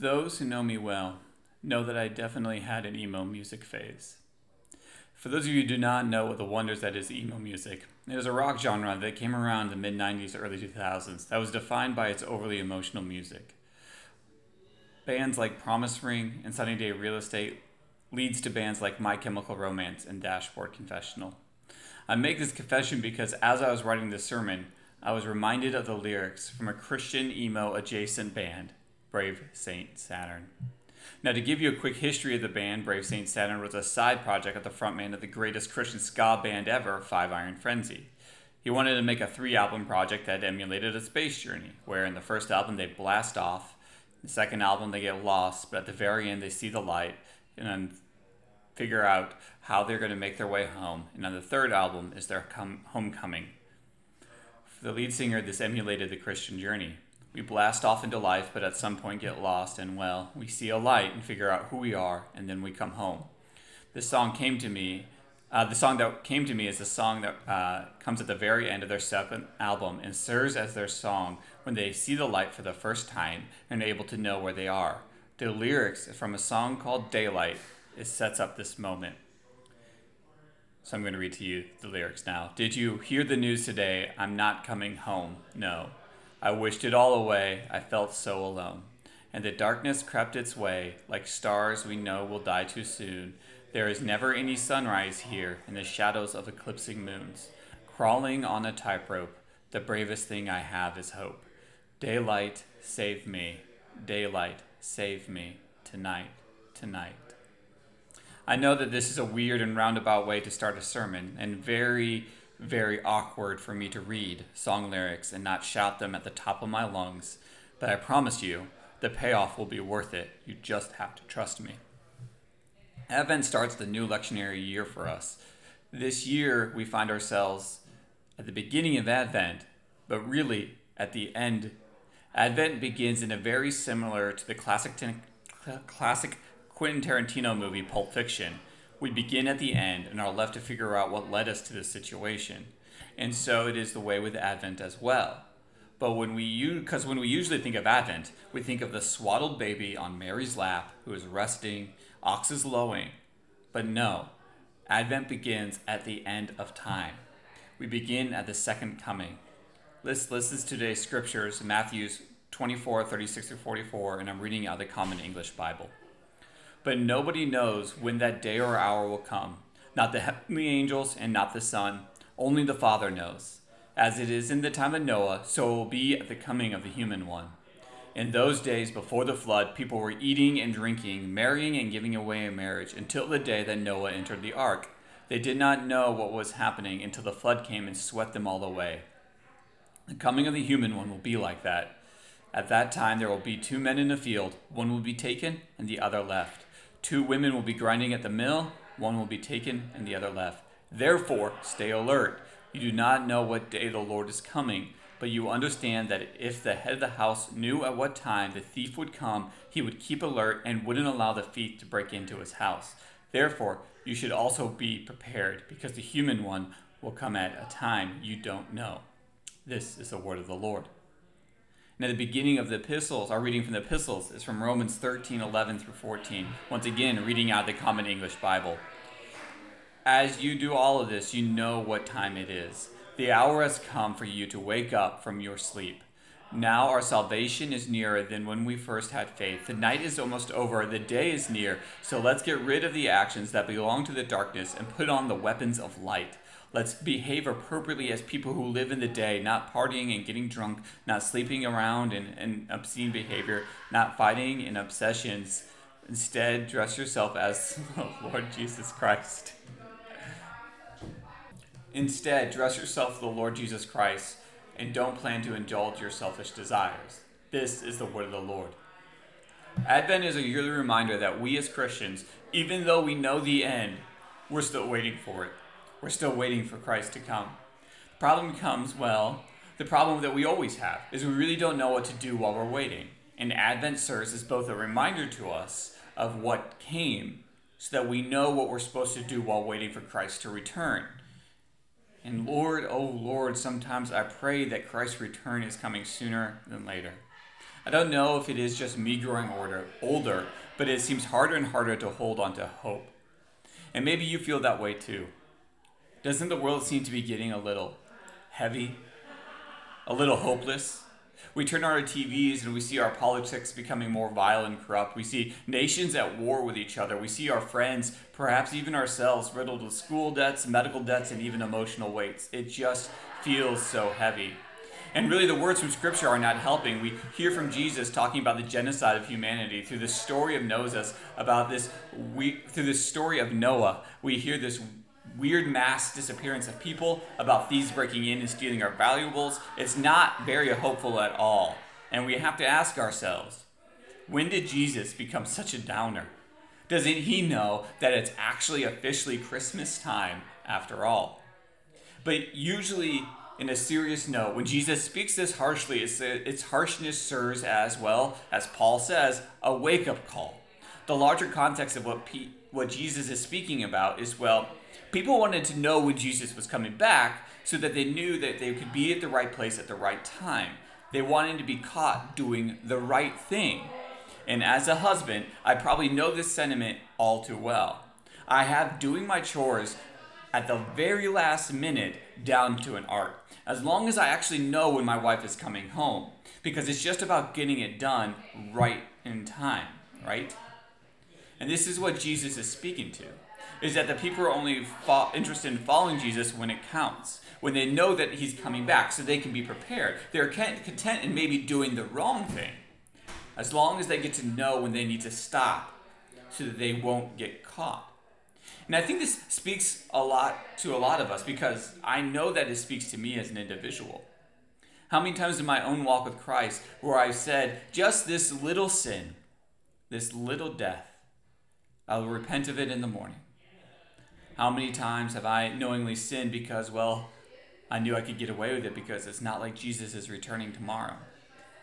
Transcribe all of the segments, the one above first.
Those who know me well know that I definitely had an emo music phase. For those of you who do not know what the wonders that is emo music, it is a rock genre that came around the mid 90s, early 2000s that was defined by its overly emotional music. Bands like Promise Ring and Sunny Day Real Estate leads to bands like My Chemical Romance and Dashboard Confessional. I make this confession because as I was writing this sermon, I was reminded of the lyrics from a Christian emo adjacent band, Brave Saint Saturn. Now, to give you a quick history of the band, Brave Saint Saturn was a side project of the frontman of the greatest Christian ska band ever, Five Iron Frenzy. He wanted to make a three album project that emulated a space journey, where in the first album they blast off, the second album they get lost, but at the very end they see the light, and then figure out how they're going to make their way home. And on the third album is their com- homecoming. For the lead singer, this emulated the Christian journey. We blast off into life, but at some point get lost, and well, we see a light and figure out who we are, and then we come home. This song came to me. Uh, the song that came to me is the song that uh, comes at the very end of their second album and serves as their song when they see the light for the first time and are able to know where they are. The lyrics from a song called Daylight it sets up this moment. So I'm going to read to you the lyrics now. Did you hear the news today? I'm not coming home. No. I wished it all away. I felt so alone. And the darkness crept its way, like stars we know will die too soon. There is never any sunrise here in the shadows of eclipsing moons. Crawling on a tightrope, the bravest thing I have is hope. Daylight, save me. Daylight, save me. Tonight, tonight. I know that this is a weird and roundabout way to start a sermon, and very, very awkward for me to read song lyrics and not shout them at the top of my lungs, but I promise you, the payoff will be worth it. You just have to trust me. Advent starts the new lectionary year for us. This year, we find ourselves at the beginning of Advent, but really at the end. Advent begins in a very similar to the classic, classic Quentin Tarantino movie Pulp Fiction, we begin at the end and are left to figure out what led us to this situation. And so it is the way with Advent as well. But when we use, because when we usually think of Advent, we think of the swaddled baby on Mary's lap who is resting, oxes lowing. But no, Advent begins at the end of time. We begin at the second coming. This, this is today's scriptures, Matthew's 24, 36 through 44, and I'm reading out the Common English Bible. But nobody knows when that day or hour will come. Not the heavenly angels and not the Son. Only the Father knows. As it is in the time of Noah, so it will be at the coming of the human one. In those days before the flood, people were eating and drinking, marrying and giving away in marriage, until the day that Noah entered the ark. They did not know what was happening until the flood came and swept them all away. The coming of the human one will be like that. At that time, there will be two men in a field, one will be taken and the other left. Two women will be grinding at the mill, one will be taken and the other left. Therefore, stay alert. You do not know what day the Lord is coming, but you understand that if the head of the house knew at what time the thief would come, he would keep alert and wouldn't allow the thief to break into his house. Therefore, you should also be prepared, because the human one will come at a time you don't know. This is the word of the Lord. At the beginning of the epistles, our reading from the epistles is from Romans 13, 11 through 14. Once again, reading out the Common English Bible. As you do all of this, you know what time it is. The hour has come for you to wake up from your sleep. Now our salvation is nearer than when we first had faith. The night is almost over, the day is near. So let's get rid of the actions that belong to the darkness and put on the weapons of light. Let's behave appropriately as people who live in the day, not partying and getting drunk, not sleeping around and, and obscene behavior, not fighting and obsessions. Instead, dress yourself as the Lord Jesus Christ. Instead, dress yourself the Lord Jesus Christ and don't plan to indulge your selfish desires. This is the word of the Lord. Advent is a yearly reminder that we as Christians, even though we know the end, we're still waiting for it. We're still waiting for Christ to come. The problem comes, well, the problem that we always have is we really don't know what to do while we're waiting. And Advent serves as both a reminder to us of what came so that we know what we're supposed to do while waiting for Christ to return. And Lord, oh Lord, sometimes I pray that Christ's return is coming sooner than later. I don't know if it is just me growing older, older, but it seems harder and harder to hold on to hope. And maybe you feel that way too. Doesn't the world seem to be getting a little heavy? A little hopeless? We turn on our TVs and we see our politics becoming more vile and corrupt. We see nations at war with each other. We see our friends, perhaps even ourselves, riddled with school debts, medical debts, and even emotional weights. It just feels so heavy. And really, the words from Scripture are not helping. We hear from Jesus talking about the genocide of humanity through the story of Moses, about this. We through the story of Noah, we hear this weird mass disappearance of people, about thieves breaking in and stealing our valuables. It's not very hopeful at all. And we have to ask ourselves, when did Jesus become such a downer? Doesn't he know that it's actually officially Christmas time after all? But usually in a serious note, when Jesus speaks this harshly, it's, its harshness serves as well, as Paul says, a wake up call. The larger context of what, what Jesus is speaking about is well, people wanted to know when Jesus was coming back so that they knew that they could be at the right place at the right time. They wanted to be caught doing the right thing. And as a husband, I probably know this sentiment all too well. I have doing my chores at the very last minute down to an art as long as I actually know when my wife is coming home, because it's just about getting it done right in time, right? And this is what Jesus is speaking to. Is that the people are only fo- interested in following Jesus when it counts, when they know that he's coming back, so they can be prepared. They're content in maybe doing the wrong thing, as long as they get to know when they need to stop, so that they won't get caught. And I think this speaks a lot to a lot of us because I know that it speaks to me as an individual. How many times in my own walk with Christ where I've said, just this little sin, this little death, I will repent of it in the morning? How many times have I knowingly sinned because, well, I knew I could get away with it because it's not like Jesus is returning tomorrow?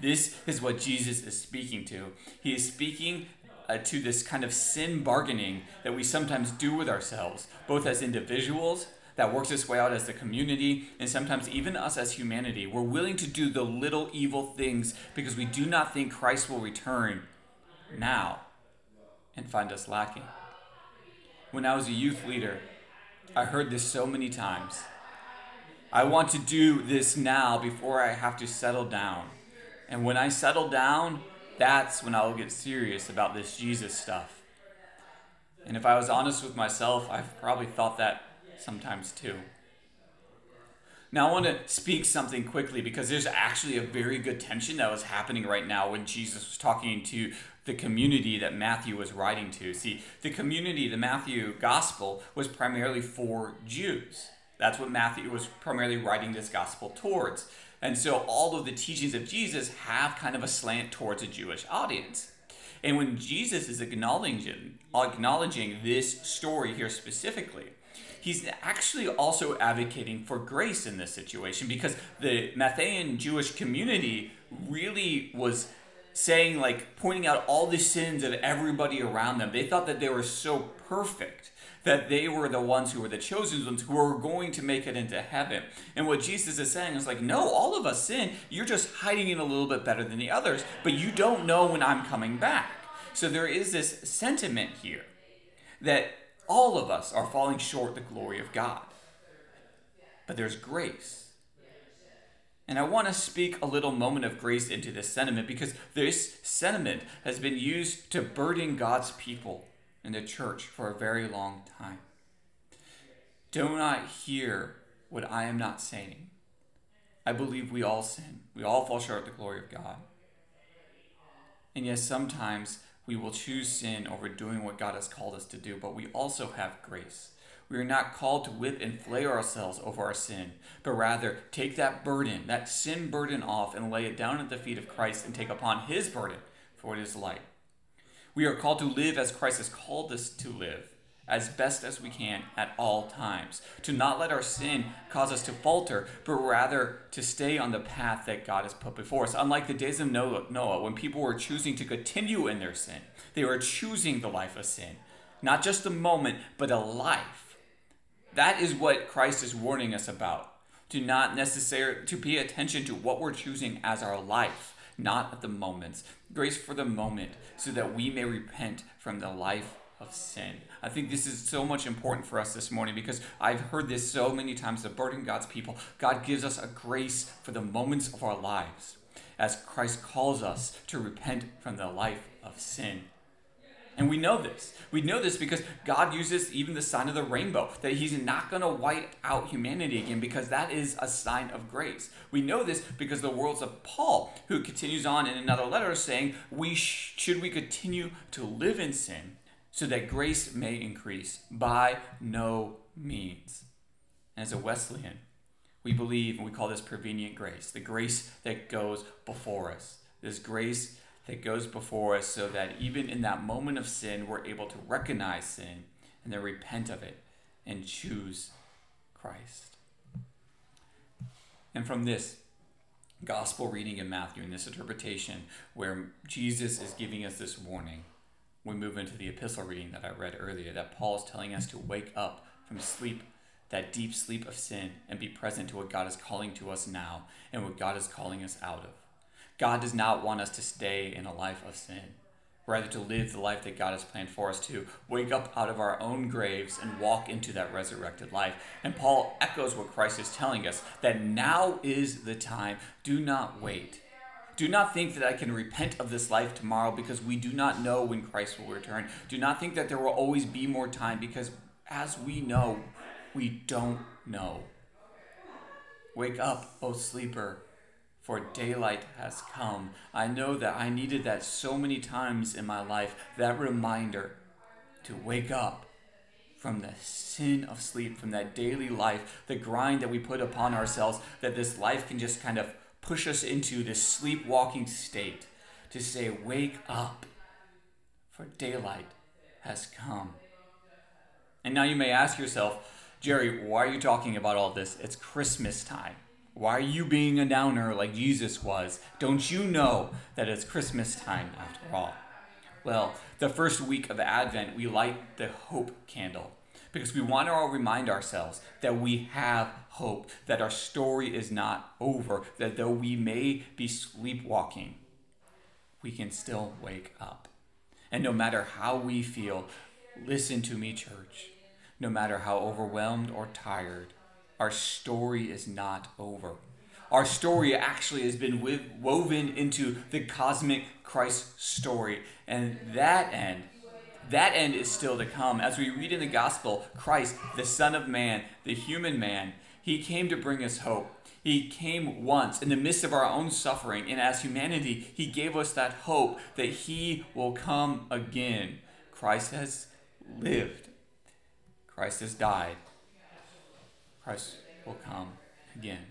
This is what Jesus is speaking to. He is speaking uh, to this kind of sin bargaining that we sometimes do with ourselves, both as individuals, that works its way out as the community, and sometimes even us as humanity. We're willing to do the little evil things because we do not think Christ will return now and find us lacking. When I was a youth leader, I heard this so many times. I want to do this now before I have to settle down. And when I settle down, that's when I will get serious about this Jesus stuff. And if I was honest with myself, I've probably thought that sometimes too. Now, I want to speak something quickly because there's actually a very good tension that was happening right now when Jesus was talking to the community that Matthew was writing to. See, the community, the Matthew gospel, was primarily for Jews. That's what Matthew was primarily writing this gospel towards. And so all of the teachings of Jesus have kind of a slant towards a Jewish audience. And when Jesus is acknowledging, acknowledging this story here specifically, he's actually also advocating for grace in this situation because the Matthean Jewish community really was saying, like, pointing out all the sins of everybody around them. They thought that they were so perfect that they were the ones who were the chosen ones who were going to make it into heaven. And what Jesus is saying is like, no, all of us sin. You're just hiding it a little bit better than the others, but you don't know when I'm coming back. So there is this sentiment here that all of us are falling short the glory of God. But there's grace. And I want to speak a little moment of grace into this sentiment because this sentiment has been used to burden God's people in the church for a very long time. Do not hear what I am not saying. I believe we all sin. We all fall short of the glory of God. And yes, sometimes we will choose sin over doing what God has called us to do, but we also have grace. We are not called to whip and flay ourselves over our sin, but rather take that burden, that sin burden off, and lay it down at the feet of Christ and take upon His burden for it is light. We are called to live as Christ has called us to live, as best as we can at all times. To not let our sin cause us to falter, but rather to stay on the path that God has put before us. Unlike the days of Noah, when people were choosing to continue in their sin, they were choosing the life of sin. Not just a moment, but a life. That is what Christ is warning us about. To not necessarily to pay attention to what we're choosing as our life not at the moments. Grace for the moment, so that we may repent from the life of sin. I think this is so much important for us this morning because I've heard this so many times to burden God's people. God gives us a grace for the moments of our lives as Christ calls us to repent from the life of sin. And we know this. We know this because God uses even the sign of the rainbow, that He's not going to wipe out humanity again because that is a sign of grace. We know this because the words of Paul, who continues on in another letter saying, we sh- should we continue to live in sin so that grace may increase? By no means. And as a Wesleyan, we believe and we call this prevenient grace, the grace that goes before us. This grace that goes before us so that even in that moment of sin, we're able to recognize sin and then repent of it and choose Christ. And from this gospel reading in Matthew, in this interpretation where Jesus is giving us this warning, we move into the epistle reading that I read earlier, that Paul is telling us to wake up from sleep, that deep sleep of sin, and be present to what God is calling to us now and what God is calling us out of. God does not want us to stay in a life of sin, rather, to live the life that God has planned for us to wake up out of our own graves and walk into that resurrected life. And Paul echoes what Christ is telling us that now is the time. Do not wait. Do not think that I can repent of this life tomorrow because we do not know when Christ will return. Do not think that there will always be more time because, as we know, we don't know. Wake up, O sleeper for daylight has come. I know that I needed that so many times in my life, that reminder to wake up from the sin of sleep, from that daily life, the grind that we put upon ourselves, that this life can just kind of push us into this sleepwalking state, to say, Wake up, for daylight has come. And now you may ask yourself, Jerry, why are you talking about all this? It's Christmas time. Why are you being a downer like Jesus was? Don't you know that it's Christmas time after all? Well, the first week of Advent, we light the hope candle because we want to all remind ourselves that we have hope, that our story is not over, that though we may be sleepwalking, we can still wake up. And no matter how we feel, listen to me, church. No matter how overwhelmed or tired, our story is not over. Our story actually has been woven into the cosmic Christ story. And that end, that end is still to come. As we read in the gospel, Christ, the Son of Man, the human man, he came to bring us hope. He came once in the midst of our own suffering, and as humanity, He gave us that hope that He will come again. Christ has lived, Christ has died, Christ will come again.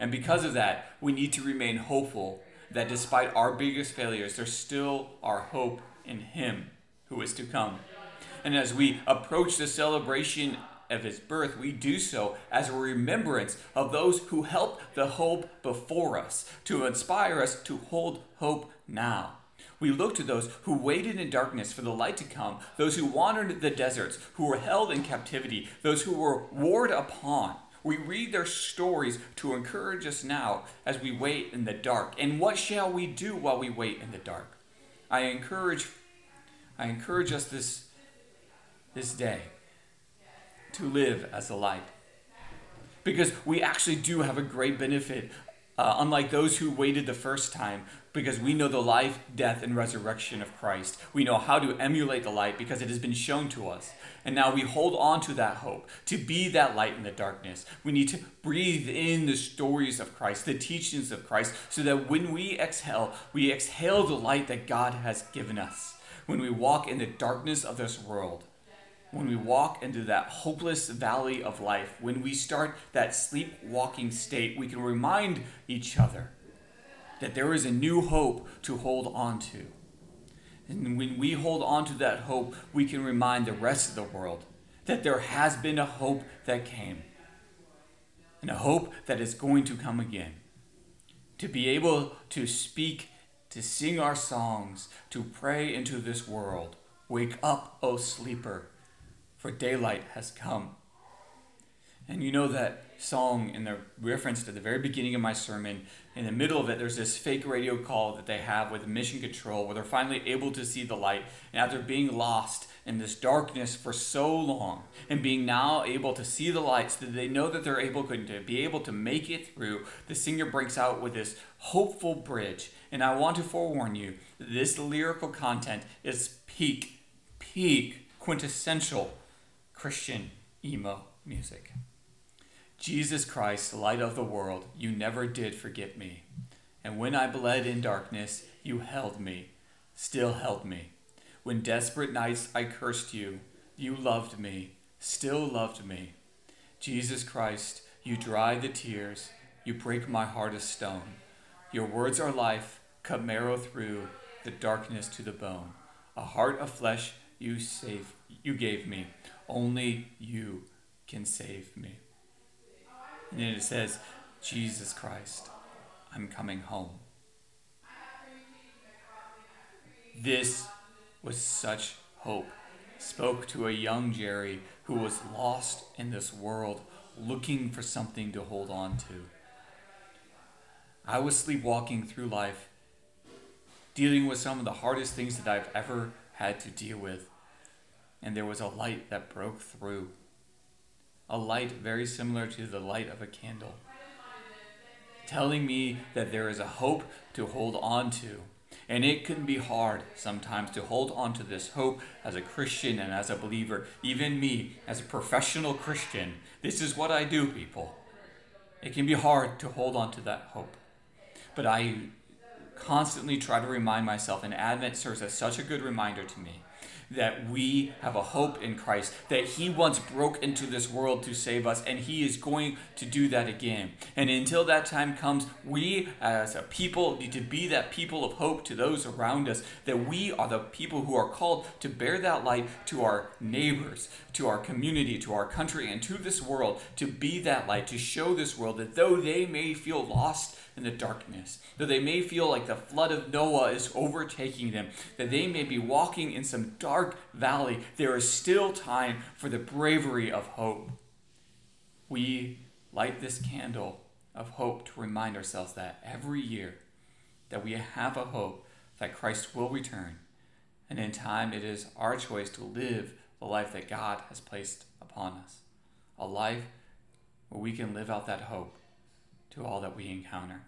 And because of that, we need to remain hopeful that despite our biggest failures, there's still our hope in Him who is to come. And as we approach the celebration of His birth, we do so as a remembrance of those who helped the hope before us, to inspire us to hold hope now. We look to those who waited in darkness for the light to come, those who wandered the deserts, who were held in captivity, those who were warred upon. We read their stories to encourage us now as we wait in the dark. And what shall we do while we wait in the dark? I encourage I encourage us this this day to live as a light. Because we actually do have a great benefit uh, unlike those who waited the first time, because we know the life, death, and resurrection of Christ. We know how to emulate the light because it has been shown to us. And now we hold on to that hope, to be that light in the darkness. We need to breathe in the stories of Christ, the teachings of Christ, so that when we exhale, we exhale the light that God has given us. When we walk in the darkness of this world, when we walk into that hopeless valley of life, when we start that sleepwalking state, we can remind each other that there is a new hope to hold on to. And when we hold on to that hope, we can remind the rest of the world that there has been a hope that came, and a hope that is going to come again. To be able to speak, to sing our songs, to pray into this world. Wake up, O sleeper for daylight has come. And you know that song in the reference to the very beginning of my sermon in the middle of it, there's this fake radio call that they have with mission control where they're finally able to see the light. And after being lost in this darkness for so long and being now able to see the light so that they know that they're able to be able to make it through, the singer breaks out with this hopeful bridge. And I want to forewarn you this lyrical content is peak, peak, quintessential Christian emo music. Jesus Christ, light of the world, you never did forget me. And when I bled in darkness, you held me, still held me. When desperate nights I cursed you, you loved me, still loved me. Jesus Christ, you dry the tears, you break my heart of stone. Your words are life, cut marrow through the darkness to the bone. A heart of flesh you save you gave me. Only you can save me. And then it says, Jesus Christ, I'm coming home. This was such hope. Spoke to a young Jerry who was lost in this world, looking for something to hold on to. I was sleepwalking through life, dealing with some of the hardest things that I've ever had to deal with. And there was a light that broke through a light very similar to the light of a candle, telling me that there is a hope to hold on to. And it can be hard sometimes to hold on to this hope as a Christian and as a believer. Even me, as a professional Christian, this is what I do, people. It can be hard to hold on to that hope. But I constantly try to remind myself, and Advent serves as such a good reminder to me that we have a hope in Christ, that He once broke into this world to save us, and He is going to do that again. And until that time comes, we as a people need to be that people of hope to those around us, that we are the people who are called to bear that light to our neighbors, to our community, to our country, and to this world, to be that light, to show this world that though they may feel lost, in the darkness, though they may feel like the flood of Noah is overtaking them, that they may be walking in some dark valley, there is still time for the bravery of hope. We light this candle of hope to remind ourselves that every year that we have a hope that Christ will return. And in time, it is our choice to live the life that God has placed upon us. A life where we can live out that hope to all that we encounter.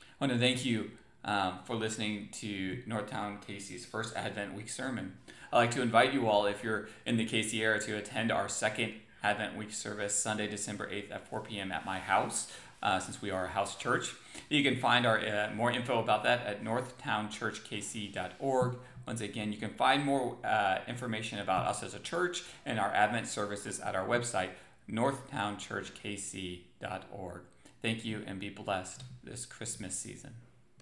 I want to thank you um, for listening to Northtown KC's first Advent Week sermon. I'd like to invite you all, if you're in the KC area, to attend our second Advent Week service Sunday, December 8th at 4 p.m. at my house, uh, since we are a house church. You can find our uh, more info about that at northtownchurchkc.org. Once again, you can find more uh, information about us as a church and our Advent services at our website, northtownchurchkc.org. Thank you and be blessed this Christmas season.